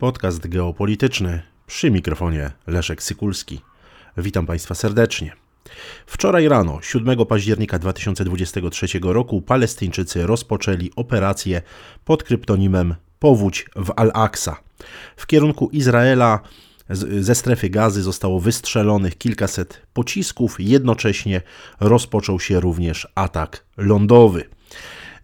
Podcast geopolityczny przy mikrofonie Leszek Sykulski. Witam Państwa serdecznie. Wczoraj rano, 7 października 2023 roku, Palestyńczycy rozpoczęli operację pod kryptonimem Powódź w Al-Aqsa. W kierunku Izraela ze strefy gazy zostało wystrzelonych kilkaset pocisków, jednocześnie rozpoczął się również atak lądowy.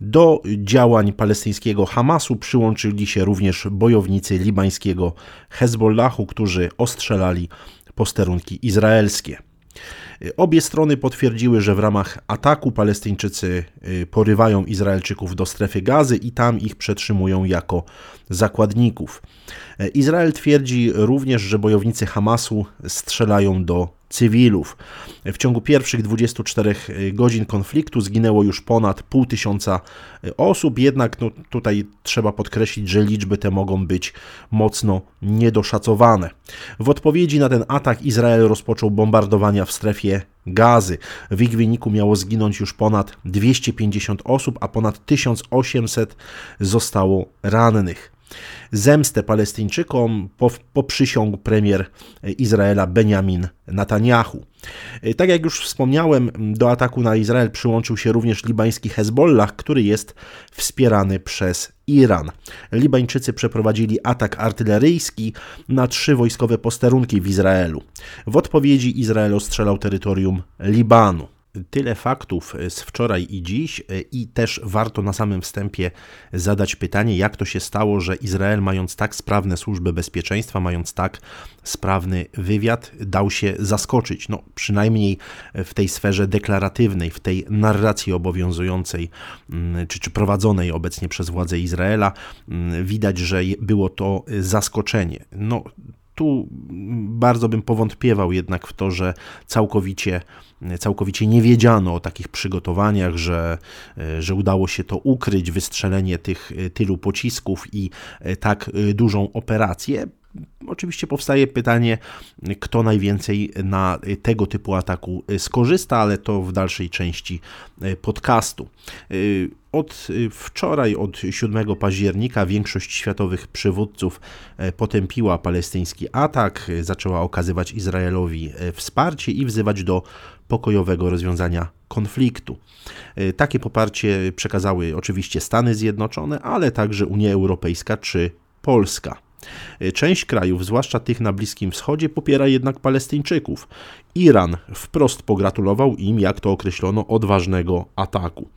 Do działań palestyńskiego Hamasu przyłączyli się również bojownicy libańskiego Hezbollahu, którzy ostrzelali posterunki izraelskie. Obie strony potwierdziły, że w ramach ataku Palestyńczycy y, porywają Izraelczyków do strefy gazy i tam ich przetrzymują jako zakładników. Izrael twierdzi również, że bojownicy Hamasu strzelają do cywilów. W ciągu pierwszych 24 godzin konfliktu zginęło już ponad pół tysiąca osób, jednak no, tutaj trzeba podkreślić, że liczby te mogą być mocno niedoszacowane. W odpowiedzi na ten atak Izrael rozpoczął bombardowania w strefie gazy. W ich wyniku miało zginąć już ponad 250 osób, a ponad 1800 zostało rannych. Zemstę Palestyńczykom poprzysiągł premier Izraela Benjamin Netanyahu. Tak jak już wspomniałem, do ataku na Izrael przyłączył się również libański Hezbollah, który jest wspierany przez Iran. Libańczycy przeprowadzili atak artyleryjski na trzy wojskowe posterunki w Izraelu. W odpowiedzi Izrael ostrzelał terytorium Libanu tyle faktów z wczoraj i dziś, i też warto na samym wstępie zadać pytanie, jak to się stało, że Izrael, mając tak sprawne służby bezpieczeństwa, mając tak sprawny wywiad, dał się zaskoczyć. No, przynajmniej w tej sferze deklaratywnej, w tej narracji obowiązującej, mm, czy, czy prowadzonej obecnie przez władze Izraela, mm, widać, że było to zaskoczenie. No, tu bardzo bym powątpiewał jednak w to, że całkowicie, całkowicie nie wiedziano o takich przygotowaniach, że, że udało się to ukryć, wystrzelenie tych tylu pocisków i tak dużą operację. Oczywiście powstaje pytanie, kto najwięcej na tego typu ataku skorzysta, ale to w dalszej części podcastu. Od wczoraj, od 7 października, większość światowych przywódców potępiła palestyński atak, zaczęła okazywać Izraelowi wsparcie i wzywać do pokojowego rozwiązania konfliktu. Takie poparcie przekazały oczywiście Stany Zjednoczone, ale także Unia Europejska czy Polska. Część krajów, zwłaszcza tych na Bliskim Wschodzie, popiera jednak Palestyńczyków. Iran wprost pogratulował im, jak to określono, odważnego ataku.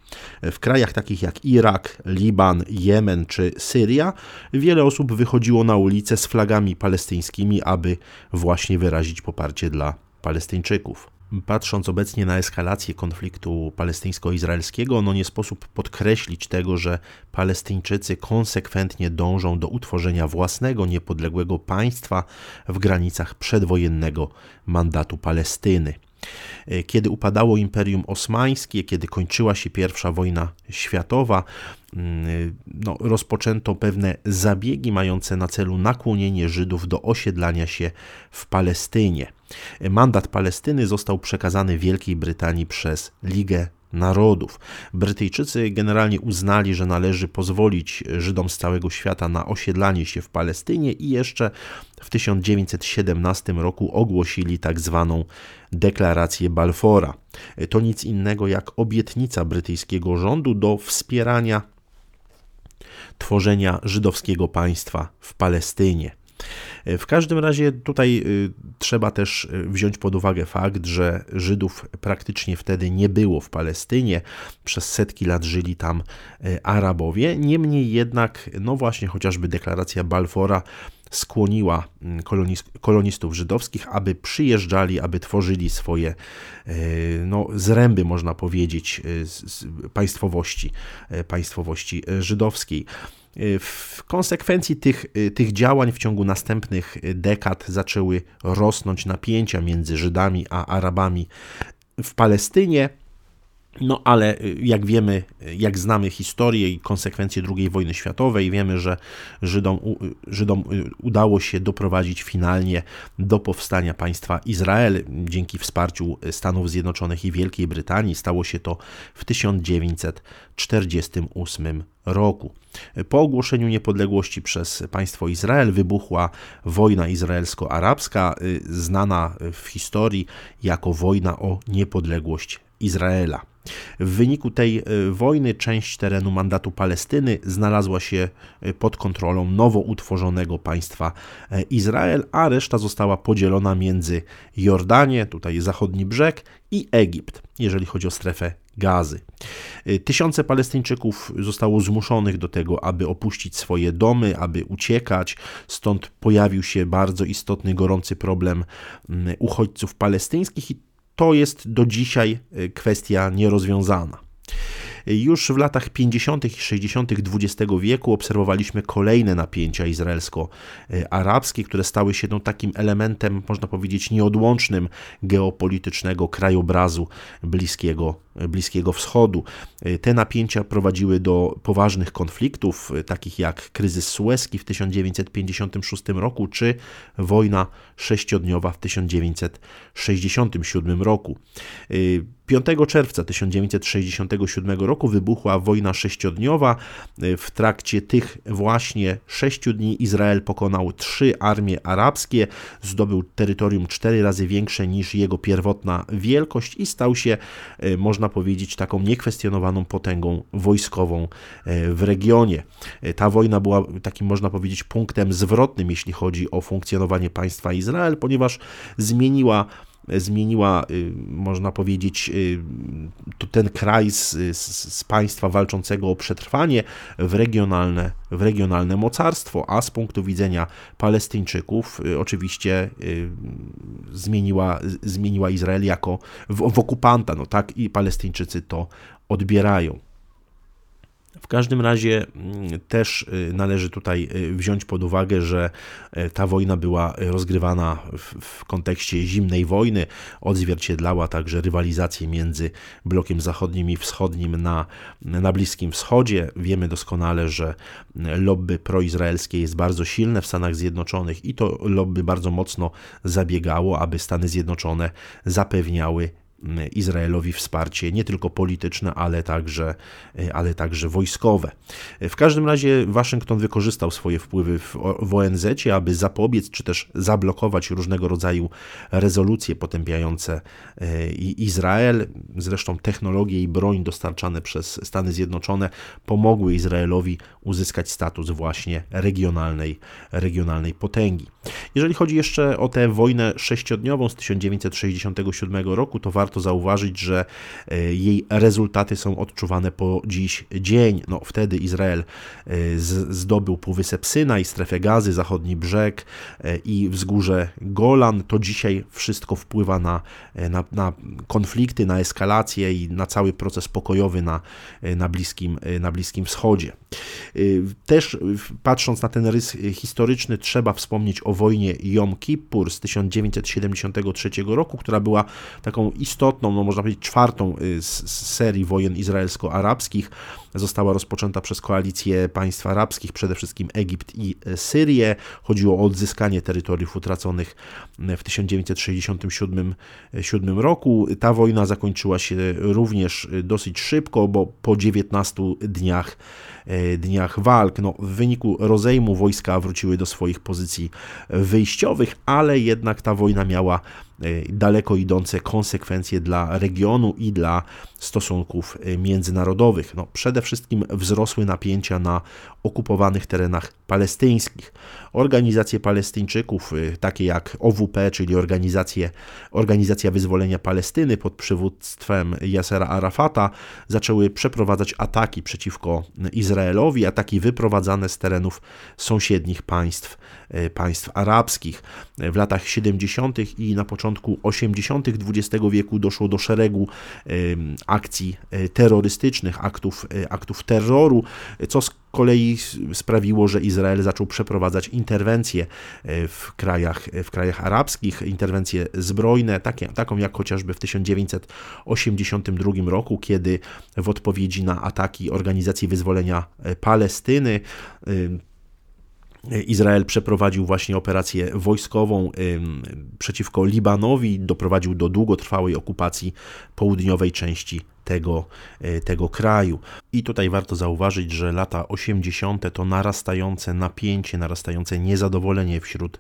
W krajach takich jak Irak, Liban, Jemen czy Syria wiele osób wychodziło na ulice z flagami palestyńskimi, aby właśnie wyrazić poparcie dla Palestyńczyków. Patrząc obecnie na eskalację konfliktu palestyńsko-izraelskiego, no nie sposób podkreślić tego, że Palestyńczycy konsekwentnie dążą do utworzenia własnego, niepodległego państwa w granicach przedwojennego mandatu Palestyny. E, kiedy upadało Imperium Osmańskie, kiedy kończyła się I wojna światowa, mm, no, rozpoczęto pewne zabiegi mające na celu nakłonienie Żydów do osiedlania się w Palestynie. Mandat Palestyny został przekazany Wielkiej Brytanii przez Ligę Narodów. Brytyjczycy generalnie uznali, że należy pozwolić Żydom z całego świata na osiedlanie się w Palestynie i jeszcze w 1917 roku ogłosili tak zwaną deklarację Balfora. To nic innego jak obietnica brytyjskiego rządu do wspierania tworzenia żydowskiego państwa w Palestynie. W każdym razie tutaj y, trzeba też y, wziąć pod uwagę fakt, że Żydów praktycznie wtedy nie było w Palestynie. Przez setki lat żyli tam y, Arabowie. Niemniej jednak, no właśnie, chociażby deklaracja Balfora skłoniła mm, kolonistów żydowskich, aby przyjeżdżali, aby tworzyli swoje no, zręby, można powiedzieć, państwowości, państwowości żydowskiej. W konsekwencji tych, tych działań w ciągu następnych dekad zaczęły rosnąć napięcia między Żydami a Arabami w Palestynie. No ale y, jak wiemy, y, jak znamy historię i konsekwencje II wojny światowej, wiemy, że Żydom, Żydom y, udało się doprowadzić finalnie do powstania państwa Izrael dzięki wsparciu Stanów Zjednoczonych i Wielkiej Brytanii. Stało się to w 1948 roku. Po ogłoszeniu niepodległości przez państwo Izrael wybuchła wojna izraelsko-arabska, znana w historii jako wojna o niepodległość Izraela. W wyniku tej e, wojny część terenu mandatu Palestyny znalazła się e, pod kontrolą nowo utworzonego państwa e, Izrael, a reszta została podzielona między Jordanię, tutaj zachodni brzeg, i Egipt, jeżeli chodzi o strefę gazy. Tysiące Palestyńczyków zostało zmuszonych do tego, aby opuścić swoje domy, aby uciekać. Stąd pojawił się bardzo istotny, gorący problem uchodźców palestyńskich i to jest do dzisiaj e, kwestia nierozwiązana. Już w latach 50. i 60. XX wieku obserwowaliśmy kolejne napięcia izraelsko-arabskie, które stały się no, takim elementem, można powiedzieć, nieodłącznym geopolitycznego krajobrazu Bliskiego, Bliskiego Wschodu. Te napięcia prowadziły do poważnych konfliktów, takich jak kryzys sueski w 1956 roku, czy wojna sześciodniowa w 1967 roku. 5 czerwca 1967 roku wybuchła wojna sześciodniowa. W trakcie tych właśnie sześciu dni Izrael pokonał trzy armie arabskie, zdobył terytorium cztery razy większe niż jego pierwotna wielkość i stał się, e, można powiedzieć, taką niekwestionowaną potęgą wojskową e, w regionie. E, ta wojna była takim, można powiedzieć, punktem zwrotnym, jeśli chodzi o funkcjonowanie państwa Izrael, ponieważ zmieniła zmieniła, y, można powiedzieć, y, ten kraj z, z, państwa walczącego o przetrwanie w regionalne, w regionalne mocarstwo, a z punktu widzenia Palestyńczyków y, oczywiście zmieniła, zmieniła Izrael jako w, w okupanta. No tak i Palestyńczycy to odbierają. W każdym razie mm, też y, należy tutaj y, wziąć pod uwagę, że y, ta wojna była rozgrywana w, kontekście zimnej wojny, odzwierciedlała także rywalizację między blokiem zachodnim i wschodnim na, na Bliskim Wschodzie. Wiemy doskonale, że lobby proizraelskie jest bardzo silne w Stanach Zjednoczonych i to lobby bardzo mocno zabiegało, aby Stany Zjednoczone zapewniały Izraelowi wsparcie nie tylko polityczne, ale także, ale także wojskowe. W każdym razie Waszyngton wykorzystał swoje wpływy w, w ONZ, aby zapobiec czy też zablokować różnego rodzaju rezolucje potępiające e, Izrael. Zresztą technologie i broń dostarczane przez Stany Zjednoczone pomogły Izraelowi uzyskać status właśnie regionalnej, regionalnej potęgi. Jeżeli chodzi jeszcze o tę wojnę sześciodniową z 1967 roku, to warto zauważyć, że e, jej rezultaty są odczuwane po dziś dzień. No, wtedy Izrael e, zdobył Półwysep Syna i strefę gazy, zachodni brzeg e, i wzgórze Golan. To dzisiaj wszystko wpływa na, na, na konflikty, na eskalację i na cały proces pokojowy na, na, bliskim, na Bliskim Wschodzie. Też patrząc na ten rys historyczny, trzeba wspomnieć o wojnie Jom Kippur z 1973 roku, która była taką istotną, no można powiedzieć czwartą y, z serii wojen izraelsko-arabskich. Została rozpoczęta przez koalicję państw arabskich, przede wszystkim Egipt i Syrię. Chodziło o odzyskanie terytoriów utraconych w 1967 roku. Ta wojna zakończyła się również dosyć szybko, bo po 19 dniach E, dniach walk. No, w wyniku rozejmu wojska wróciły do swoich pozycji wyjściowych, ale jednak ta wojna miała e, daleko idące konsekwencje dla regionu i dla stosunków e, międzynarodowych. No, przede wszystkim wzrosły napięcia na okupowanych terenach palestyńskich. Organizacje Palestyńczyków, takie jak OWP, czyli Organizacje, Organizacja Wyzwolenia Palestyny pod przywództwem Yasera Arafata, zaczęły przeprowadzać ataki przeciwko Izraelowi ataki wyprowadzane z terenów sąsiednich państw, państw arabskich. W latach 70. i na początku początku 80. XX wieku doszło do szeregu akcji terrorystycznych, aktów, aktów terroru, co z kolei sprawiło, że Izrael zaczął przeprowadzać interwencje w krajach, w krajach arabskich, interwencje zbrojne, takie, taką jak chociażby w 1982 roku, kiedy w odpowiedzi na ataki Organizacji Wyzwolenia Palestyny Izrael przeprowadził właśnie operację wojskową przeciwko Libanowi, doprowadził do długotrwałej okupacji południowej części tego, e, tego kraju. I tutaj warto zauważyć, że lata 80. to narastające napięcie, narastające niezadowolenie wśród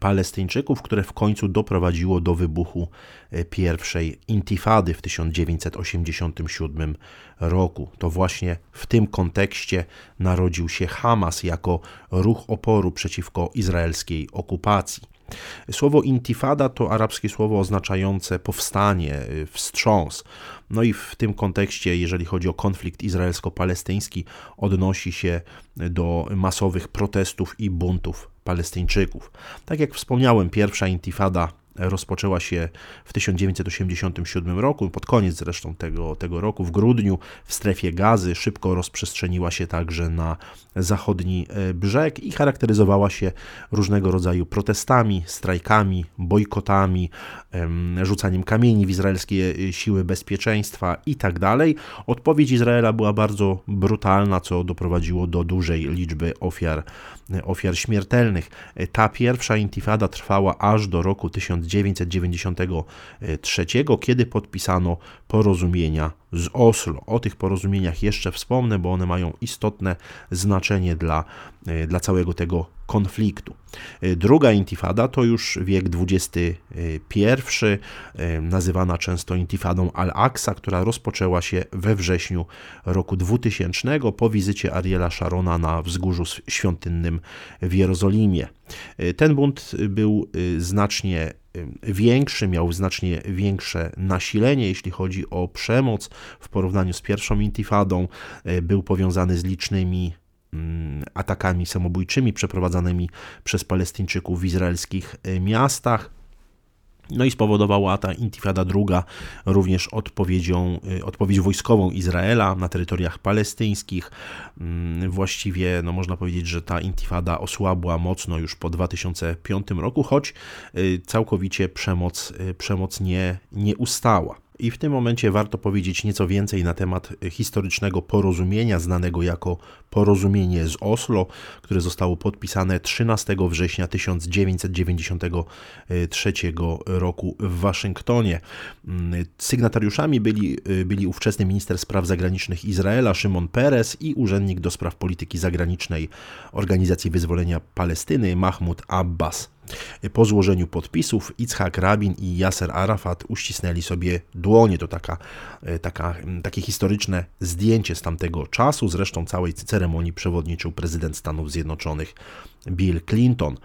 Palestyńczyków, które w końcu doprowadziło do wybuchu e, pierwszej intifady w 1987 roku. To właśnie w tym kontekście narodził się Hamas jako ruch oporu przeciwko izraelskiej okupacji. Słowo intifada to arabskie słowo oznaczające powstanie, e, wstrząs. No i w tym kontekście, jeżeli chodzi o konflikt izraelsko-palestyński, odnosi się do masowych protestów i buntów Palestyńczyków. Tak jak wspomniałem, pierwsza intifada rozpoczęła się w 1987 roku, pod koniec zresztą tego, tego roku, w grudniu, w strefie gazy. Szybko rozprzestrzeniła się także na zachodni e, brzeg i charakteryzowała się różnego rodzaju protestami, strajkami, bojkotami, rzucaniem kamieni w izraelskie e, siły bezpieczeństwa itd. Tak Odpowiedź Izraela była bardzo brutalna, co doprowadziło do dużej liczby ofiar, e, ofiar śmiertelnych. Ta pierwsza intifada trwała aż do roku 1900 1993, kiedy podpisano porozumienia z Oslo. O tych porozumieniach jeszcze wspomnę, bo one mają istotne znaczenie dla, e, dla całego tego konfliktu. E, druga intifada to już wiek XXI, e, nazywana często intifadą Al-Aqsa, która rozpoczęła się we wrześniu roku 2000 po wizycie Ariela Sharona na wzgórzu świątynnym w Jerozolimie. Ten bunt był znacznie większy, miał znacznie większe nasilenie, jeśli chodzi o przemoc w porównaniu z pierwszą intifadą. E, był powiązany z licznymi mm, atakami samobójczymi przeprowadzanymi przez Palestyńczyków w izraelskich e, miastach. No i spowodowała ta intifada druga również odpowiedzią, y, odpowiedź wojskową Izraela na terytoriach palestyńskich. Mm, właściwie no można powiedzieć, że ta intifada osłabła mocno już po 2005 roku, choć całkowicie przemoc, przemoc nie, nie ustała. I w tym momencie warto powiedzieć nieco więcej na temat historycznego porozumienia, znanego jako porozumienie z Oslo, które zostało podpisane 13 września 1993 roku w Waszyngtonie. Sygnatariuszami byli, byli ówczesny minister spraw zagranicznych Izraela Szymon Peres i urzędnik do spraw polityki zagranicznej Organizacji Wyzwolenia Palestyny Mahmud Abbas. Po złożeniu podpisów Itzhak Rabin i Yasser Arafat uścisnęli sobie dłonie. To taka, e, taka, takie historyczne zdjęcie z tamtego czasu. Zresztą całej ceremonii przewodniczył prezydent Stanów Zjednoczonych Bill Clinton.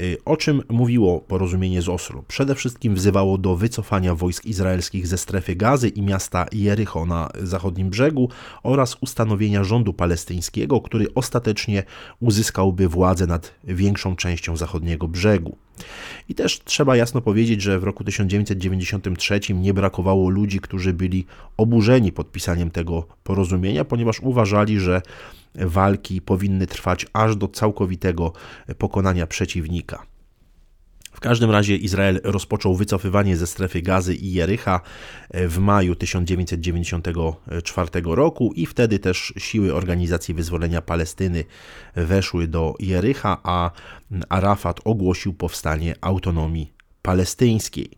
Y, o czym mówiło porozumienie z Oslo? Przede wszystkim wzywało do wycofania wojsk izraelskich ze strefy gazy i miasta Jericho na zachodnim brzegu oraz ustanowienia rządu palestyńskiego, który ostatecznie uzyskałby władzę nad większą częścią zachodniego brzegu. I też trzeba jasno powiedzieć, że w roku 1993 nie brakowało ludzi, którzy byli oburzeni podpisaniem tego porozumienia, ponieważ uważali, że walki powinny trwać aż do całkowitego pokonania przeciwnika. W każdym razie Izrael rozpoczął wycofywanie ze strefy gazy i Jericha w maju 1994 roku i wtedy też siły Organizacji Wyzwolenia Palestyny weszły do Jericha, a Arafat ogłosił powstanie autonomii palestyńskiej.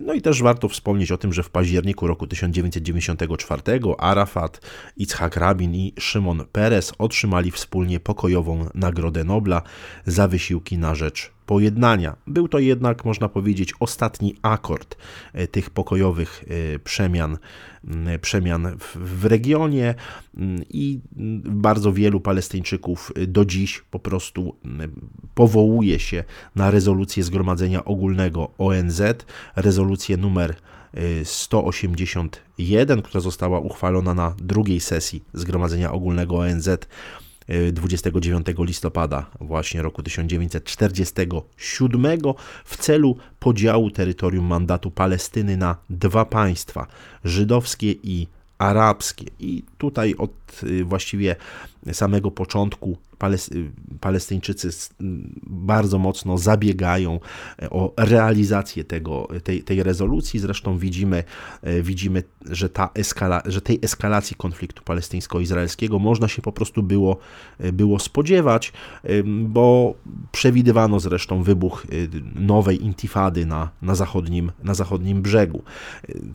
No i też warto wspomnieć o tym, że w październiku roku 1994 Arafat, Itzhak Rabin i Szymon Peres otrzymali wspólnie pokojową Nagrodę Nobla za wysiłki na rzecz pojednania. Był to jednak, można powiedzieć, ostatni akord e, tych pokojowych e, przemian, przemian w, regionie i bardzo wielu Palestyńczyków do dziś po prostu powołuje się na rezolucję Zgromadzenia Ogólnego ONZ, rezolucję numer 181, e, która została uchwalona na drugiej sesji Zgromadzenia Ogólnego ONZ 29 listopada właśnie roku 1947 w celu podziału terytorium mandatu Palestyny na dwa państwa, żydowskie i arabskie. I tutaj od y, właściwie samego początku Palestyńczycy bardzo mocno zabiegają e, o realizację tego, tej, tej rezolucji. Zresztą widzimy, e, widzimy że, ta eskala, że tej eskalacji konfliktu palestyńsko-izraelskiego można się po prostu było, e, było spodziewać, bo przewidywano zresztą wybuch nowej intifady na, na, zachodnim, na zachodnim brzegu.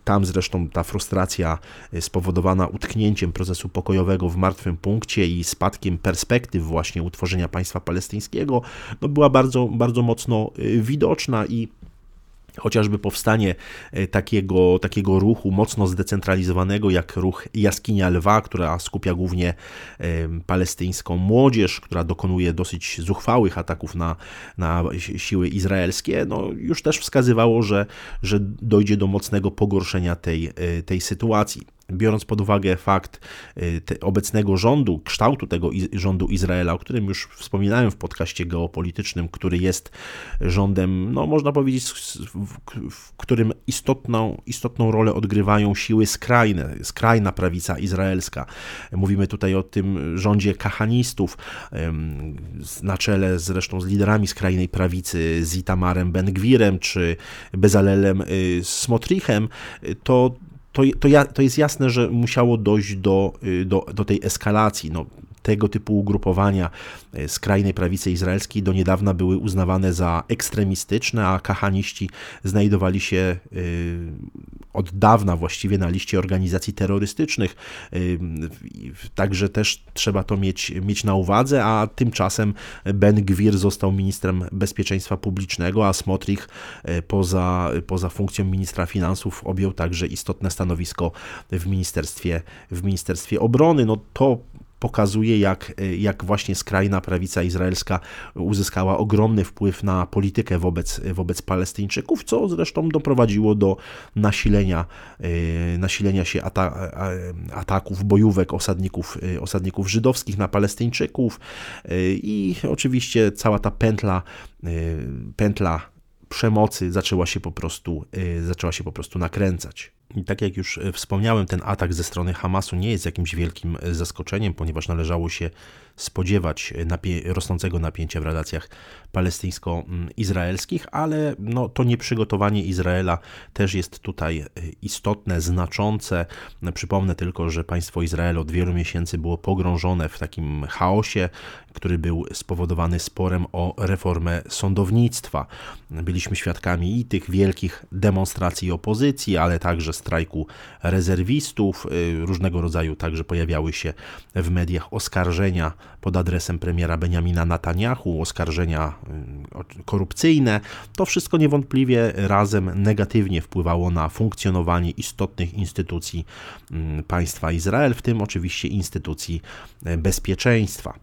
Tam zresztą ta frustracja spowodowana utknięciem procesu pokojowego w martwym punkcie i spadkiem perspektyw właśnie utworzenia państwa palestyńskiego, no była bardzo, bardzo mocno y, widoczna i chociażby powstanie y, takiego, takiego ruchu mocno zdecentralizowanego jak ruch Jaskinia Lwa, która skupia głównie y, palestyńską młodzież, która dokonuje dosyć zuchwałych ataków na, na siły izraelskie, no już też wskazywało, że, że dojdzie do mocnego pogorszenia tej, tej sytuacji biorąc pod uwagę fakt y, obecnego rządu, kształtu tego rządu Izraela, o którym już wspominałem w podcaście geopolitycznym, który jest rządem, no można powiedzieć, w którym istotną, istotną rolę odgrywają siły skrajne, skrajna prawica izraelska. Mówimy tutaj o tym rządzie kahanistów, na czele zresztą z liderami skrajnej prawicy, z Itamarem Ben-Gwirem czy Bezalelem y, Smotrichem, to to, to, ja, to jest jasne, że musiało dojść do, y, do, do tej eskalacji. No, tego typu ugrupowania skrajnej prawicy izraelskiej do niedawna były uznawane za ekstremistyczne, a kahaniści znajdowali się e, od dawna właściwie na liście organizacji terrorystycznych. E, także też trzeba to mieć, mieć na uwadze, a tymczasem Ben Gwir został ministrem bezpieczeństwa publicznego, a Smotrich poza, poza funkcją ministra finansów objął także istotne stanowisko w Ministerstwie, w Ministerstwie Obrony. No to pokazuje, jak, jak właśnie skrajna prawica izraelska uzyskała ogromny wpływ na politykę wobec, wobec Palestyńczyków, co zresztą doprowadziło do nasilenia, e, nasilenia się ataków, bojówek osadników, e, osadników żydowskich na Palestyńczyków e, i oczywiście cała ta pętla, pętla przemocy zaczęła się po prostu, zaczęła się po prostu nakręcać. Tak jak już e, wspomniałem, ten atak ze strony Hamasu nie jest jakimś wielkim e, zaskoczeniem, ponieważ należało się spodziewać napie rosnącego napięcia w relacjach palestyńsko-izraelskich, ale no, to nieprzygotowanie Izraela też jest tutaj e, istotne, znaczące. Przypomnę tylko, że państwo Izrael od wielu miesięcy było pogrążone w takim chaosie, który był spowodowany sporem o reformę sądownictwa. Byliśmy świadkami i tych wielkich demonstracji opozycji, ale także strajku rezerwistów. Y, różnego rodzaju także pojawiały się w mediach oskarżenia pod adresem premiera Benjamina Netanyahu, oskarżenia y, korupcyjne. To wszystko niewątpliwie razem negatywnie wpływało na funkcjonowanie istotnych instytucji mm, państwa Izrael, w tym oczywiście instytucji y, bezpieczeństwa.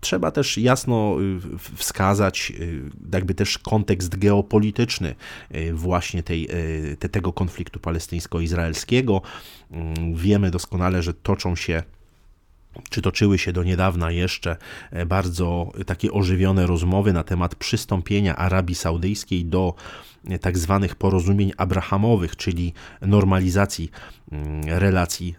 Trzeba też jasno y, wskazać y, jakby też kontekst geopolityczny y, właśnie tej, te, tego konfliktu palestyńsko-izraelskiego. Mm, wiemy doskonale, że toczą się czy toczyły się do niedawna jeszcze e, bardzo takie ożywione rozmowy na temat przystąpienia Arabii Saudyjskiej do e, tak zwanych porozumień abrahamowych, czyli normalizacji mm, relacji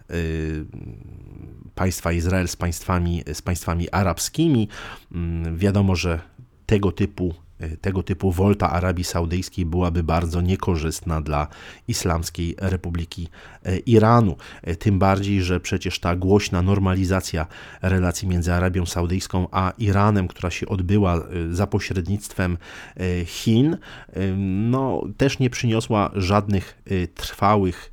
państwa Izrael z państwami, z państwami arabskimi. Mm, wiadomo, że tego typu tego typu wolta Arabii Saudyjskiej byłaby bardzo niekorzystna dla Islamskiej Republiki e, Iranu. E, tym bardziej, że przecież ta głośna normalizacja relacji między Arabią Saudyjską a Iranem, która się odbyła e, za pośrednictwem Chin, no, też nie przyniosła żadnych trwałych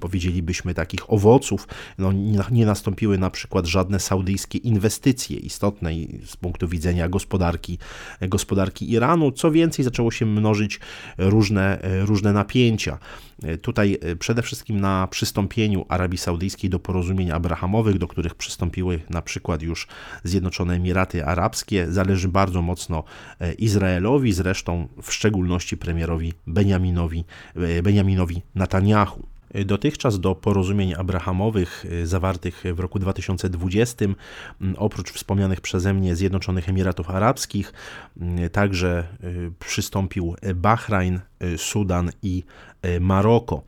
powiedzielibyśmy, takich owoców. No, nie, nastąpiły na przykład żadne saudyjskie inwestycje istotne z punktu widzenia gospodarki, gospodarki Iranu. Co więcej, zaczęło się mnożyć różne, różne napięcia. Tutaj przede wszystkim na przystąpieniu Arabii Saudyjskiej do porozumień abrahamowych, do których przystąpiły na przykład już Zjednoczone Emiraty Arabskie, zależy bardzo mocno Izraelowi, zresztą w szczególności premierowi Benjaminowi, Benjaminowi Netanyahu. Dotychczas do porozumień abrahamowych zawartych w roku 2020, oprócz wspomnianych przeze mnie Zjednoczonych Emiratów Arabskich, także przystąpił Bahrajn, Sudan i Maroko.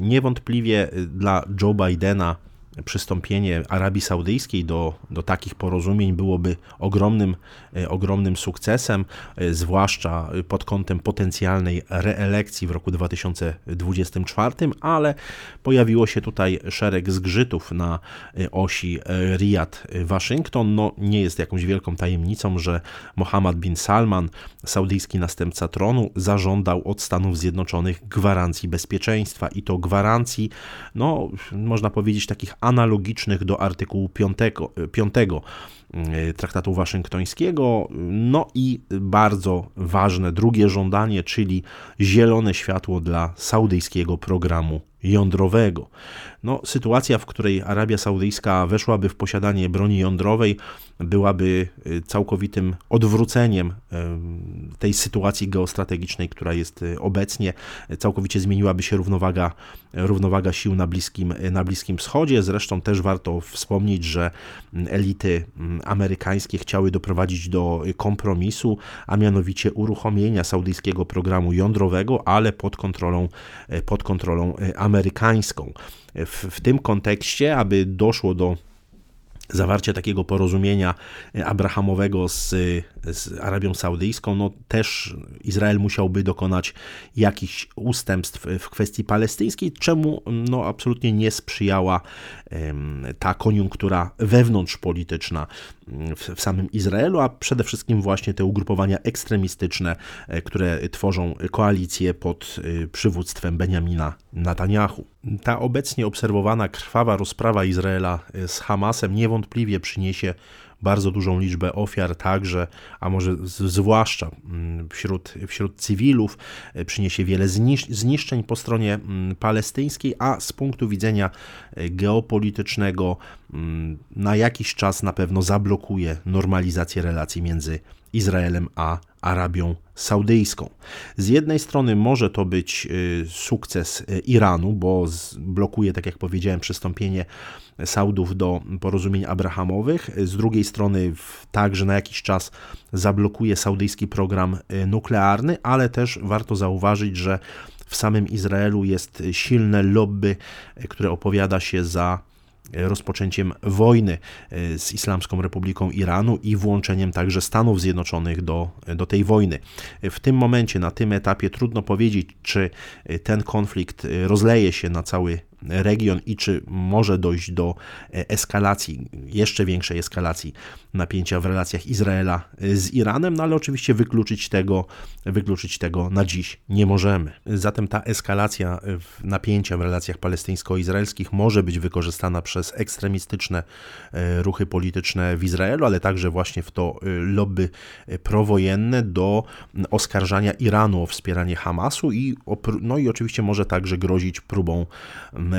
Niewątpliwie dla Joe Bidena przystąpienie Arabii Saudyjskiej do, do takich porozumień byłoby ogromnym, e, ogromnym sukcesem, e, zwłaszcza pod kątem potencjalnej reelekcji w roku 2024, ale pojawiło się tutaj szereg zgrzytów na e, osi Riyad-Waszyngton. No, nie jest jakąś wielką tajemnicą, że Mohammed bin Salman, saudyjski następca tronu, zażądał od Stanów Zjednoczonych gwarancji bezpieczeństwa i to gwarancji, no, można powiedzieć, takich analogicznych do artykułu 5, 5 e, traktatu waszyngtońskiego. No i bardzo ważne drugie żądanie, czyli zielone światło dla saudyjskiego programu jądrowego. No, sytuacja, w której Arabia Saudyjska weszłaby w posiadanie broni jądrowej, byłaby y, całkowitym odwróceniem y, tej sytuacji geostrategicznej, która jest y, obecnie. Całkowicie zmieniłaby się równowaga, równowaga sił na Bliskim, na Bliskim Wschodzie. Zresztą też warto wspomnieć, że mm, elity mm, amerykańskie chciały doprowadzić do kompromisu, a mianowicie uruchomienia saudyjskiego programu jądrowego, ale pod kontrolą, pod kontrolą amerykańską. W, w tym kontekście, aby doszło do zawarcia takiego porozumienia abrahamowego z, z Arabią Saudyjską, no też Izrael musiałby dokonać jakichś ustępstw w kwestii palestyńskiej, czemu no absolutnie nie sprzyjała ta koniunktura wewnątrzpolityczna w, w samym Izraelu, a przede wszystkim właśnie te ugrupowania ekstremistyczne, e, które tworzą koalicję pod e, przywództwem Benjamina Netanyahu. Ta obecnie obserwowana krwawa rozprawa Izraela e, z Hamasem niewątpliwie przyniesie bardzo dużą liczbę ofiar także, a może zwłaszcza mm, wśród, wśród cywilów, e, przyniesie wiele zniszczeń po stronie mm, palestyńskiej, a z punktu widzenia e, geopolitycznego mm, na jakiś czas na pewno zablokuje normalizację relacji między Izraelem a Arabią Saudyjską. Z jednej strony może to być y, sukces y, Iranu, bo blokuje, tak jak powiedziałem, przystąpienie Saudów do porozumień abrahamowych. Z drugiej strony także na jakiś czas zablokuje saudyjski program y, nuklearny, ale też warto zauważyć, że w samym Izraelu jest silne lobby, które opowiada się za rozpoczęciem wojny e, z Islamską Republiką Iranu i włączeniem także Stanów Zjednoczonych do, do tej wojny. W tym momencie, na tym etapie trudno powiedzieć, czy ten konflikt rozleje się na cały region i czy może dojść do e, eskalacji, jeszcze większej eskalacji napięcia w relacjach Izraela e, z Iranem, no ale oczywiście wykluczyć tego, wykluczyć tego na dziś nie możemy. Zatem ta eskalacja napięcia w relacjach palestyńsko-izraelskich może być wykorzystana przez ekstremistyczne e, ruchy polityczne w Izraelu, ale także właśnie w to lobby prowojenne do oskarżania Iranu o wspieranie Hamasu i, no i oczywiście może także grozić próbą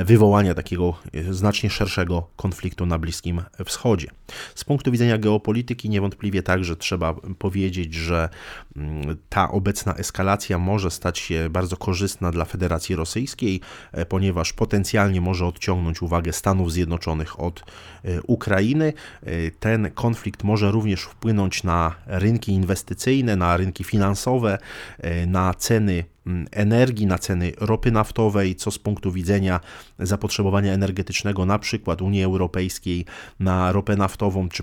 wywołania takiego e, znacznie szerszego konfliktu na Bliskim Wschodzie. Z punktu widzenia geopolityki niewątpliwie także trzeba powiedzieć, że mm, ta obecna eskalacja może stać się bardzo korzystna dla Federacji Rosyjskiej, e, ponieważ potencjalnie może odciągnąć uwagę Stanów Zjednoczonych od e, Ukrainy. Ten konflikt może również wpłynąć na rynki inwestycyjne, na rynki finansowe, na ceny energii, na ceny ropy naftowej, co z punktu widzenia zapotrzebowania energetycznego, na przykład Unii Europejskiej na ropę naftową czy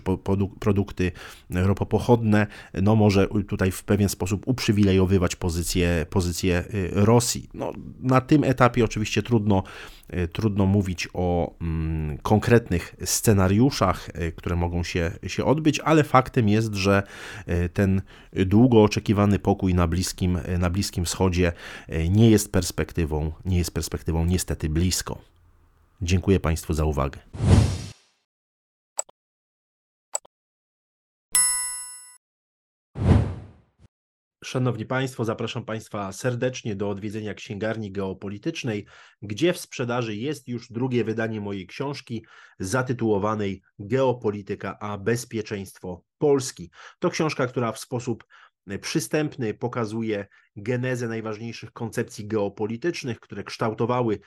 produkty ropopochodne, no może tutaj w pewien sposób uprzywilejowywać pozycję, pozycję y, Rosji. No, na tym etapie oczywiście trudno trudno mówić o mm, konkretnych scenariuszach, e, które mogą się, się odbyć, ale faktem jest, że e, ten długo oczekiwany pokój na Bliskim, na Bliskim Wschodzie nie jest perspektywą, nie jest perspektywą niestety blisko. Dziękuję Państwu za uwagę. Szanowni Państwo, zapraszam Państwa serdecznie do odwiedzenia księgarni geopolitycznej, gdzie w sprzedaży jest już drugie wydanie mojej książki zatytułowanej Geopolityka a bezpieczeństwo Polski. To książka, która w sposób przystępny, pokazuje genezę najważniejszych koncepcji geopolitycznych, które kształtowały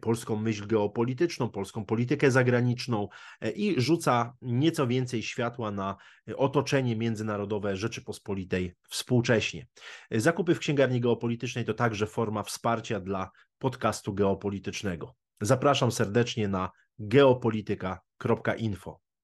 polską myśl geopolityczną, polską politykę zagraniczną i rzuca nieco więcej światła na otoczenie międzynarodowe Rzeczypospolitej współcześnie. Zakupy w księgarni geopolitycznej to także forma wsparcia dla podcastu geopolitycznego. Zapraszam serdecznie na geopolityka.info.